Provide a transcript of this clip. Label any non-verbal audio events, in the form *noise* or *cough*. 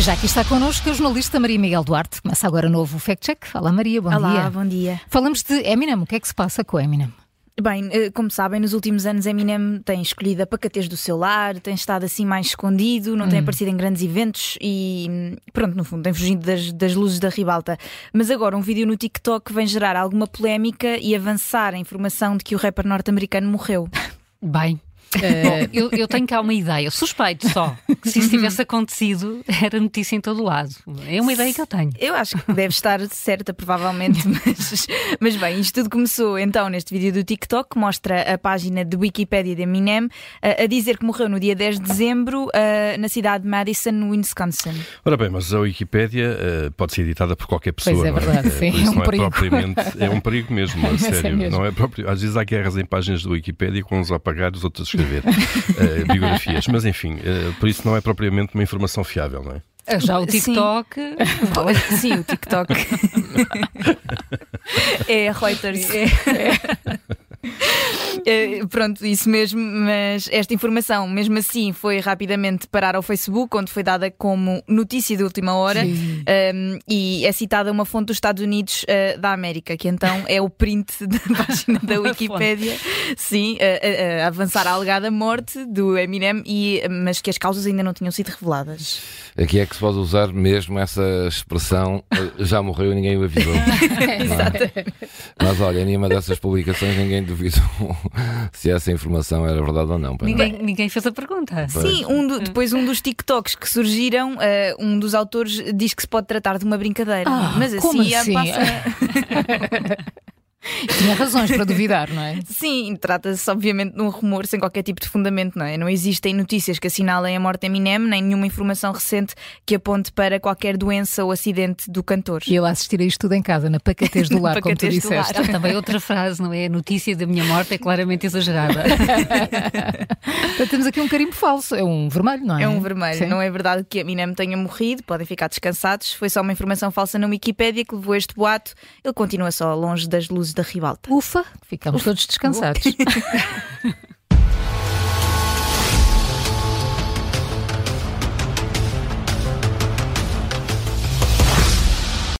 E já aqui está connosco a jornalista Maria Miguel Duarte. Começa agora novo Fact Check. Fala Maria, bom Olá, dia. bom dia. Falamos de Eminem. O que é que se passa com Eminem? Bem, eh, como sabem, nos últimos anos Eminem tem escolhido a pacatez do seu lar, tem estado assim mais escondido, não tem aparecido em grandes eventos e, hum, pronto, no fundo, tem fugido das, das luzes da ribalta. Mas agora, um vídeo no TikTok vem gerar alguma polémica e avançar a informação de que o rapper norte-americano morreu. *laughs* Bem, eh, eu, eu tenho cá uma ideia, suspeito só, *laughs* que se isso tivesse acontecido *laughs* era notícia em todo lado. É uma ideia que eu tenho. Eu acho que deve estar certa, provavelmente, *laughs* mas, mas bem, isto tudo começou então neste vídeo do TikTok, que mostra a página de Wikipédia de Eminem a, a dizer que morreu no dia 10 de dezembro na cidade de Madison, Wisconsin. Ora bem, mas a Wikipédia eh, pode ser editada por qualquer pessoa. Pois é não verdade, Eh, sim, por isso é um não é perigo. propriamente. É um perigo mesmo, *laughs* a é sério. mesmo. Não é próprio, às vezes há guerras em páginas do Wikipédia com uns a apagar e os outros a escrever eh, biografias. Mas enfim, por isso não é propriamente uma informação fiável, não é? Já o Sim. TikTok. *laughs* Sim, o TikTok. *laughs* é a Reuters. É, pronto, isso mesmo, mas esta informação, mesmo assim, foi rapidamente parar ao Facebook, onde foi dada como notícia de última hora um, e é citada uma fonte dos Estados Unidos uh, da América, que então é o print da *laughs* página da Wikipédia, sim, a, a- a avançar a alegada morte do Eminem, e, mas que as causas ainda não tinham sido reveladas. Aqui é que se pode usar mesmo essa expressão eh, já morreu e ninguém o avisou. *laughs* Exato. Mas olha, nenhuma dessas publicações ninguém duvidou *laughs* se essa informação era verdade ou não. Ninguém, ninguém fez a pergunta. Sim, um do- depois um dos TikToks que surgiram, eh, um dos autores diz que se pode tratar de uma brincadeira. Ah, mas como assim, assim? passa. *laughs* *laughs* Tinha razões para duvidar, não é? *laughs* Sim, trata-se obviamente de um rumor sem qualquer tipo de fundamento, não é? Não existem notícias que assinalem a morte de Eminem, nem nenhuma informação recente que aponte para qualquer doença ou acidente do cantor. E eu a assistir a isto tudo em casa, na pacatez do lar, *laughs* como tu lar. disseste. Há também outra frase, não é? A notícia da minha morte é claramente exagerada. *laughs* Então temos aqui um carimbo falso, é um vermelho, não é? É um vermelho. Sim. Não é verdade que Eminem tenha morrido, podem ficar descansados. Foi só uma informação falsa na Wikipédia que levou a este boato. Ele continua só longe das luzes da ribalta. Ufa, ficamos todos descansados. *laughs*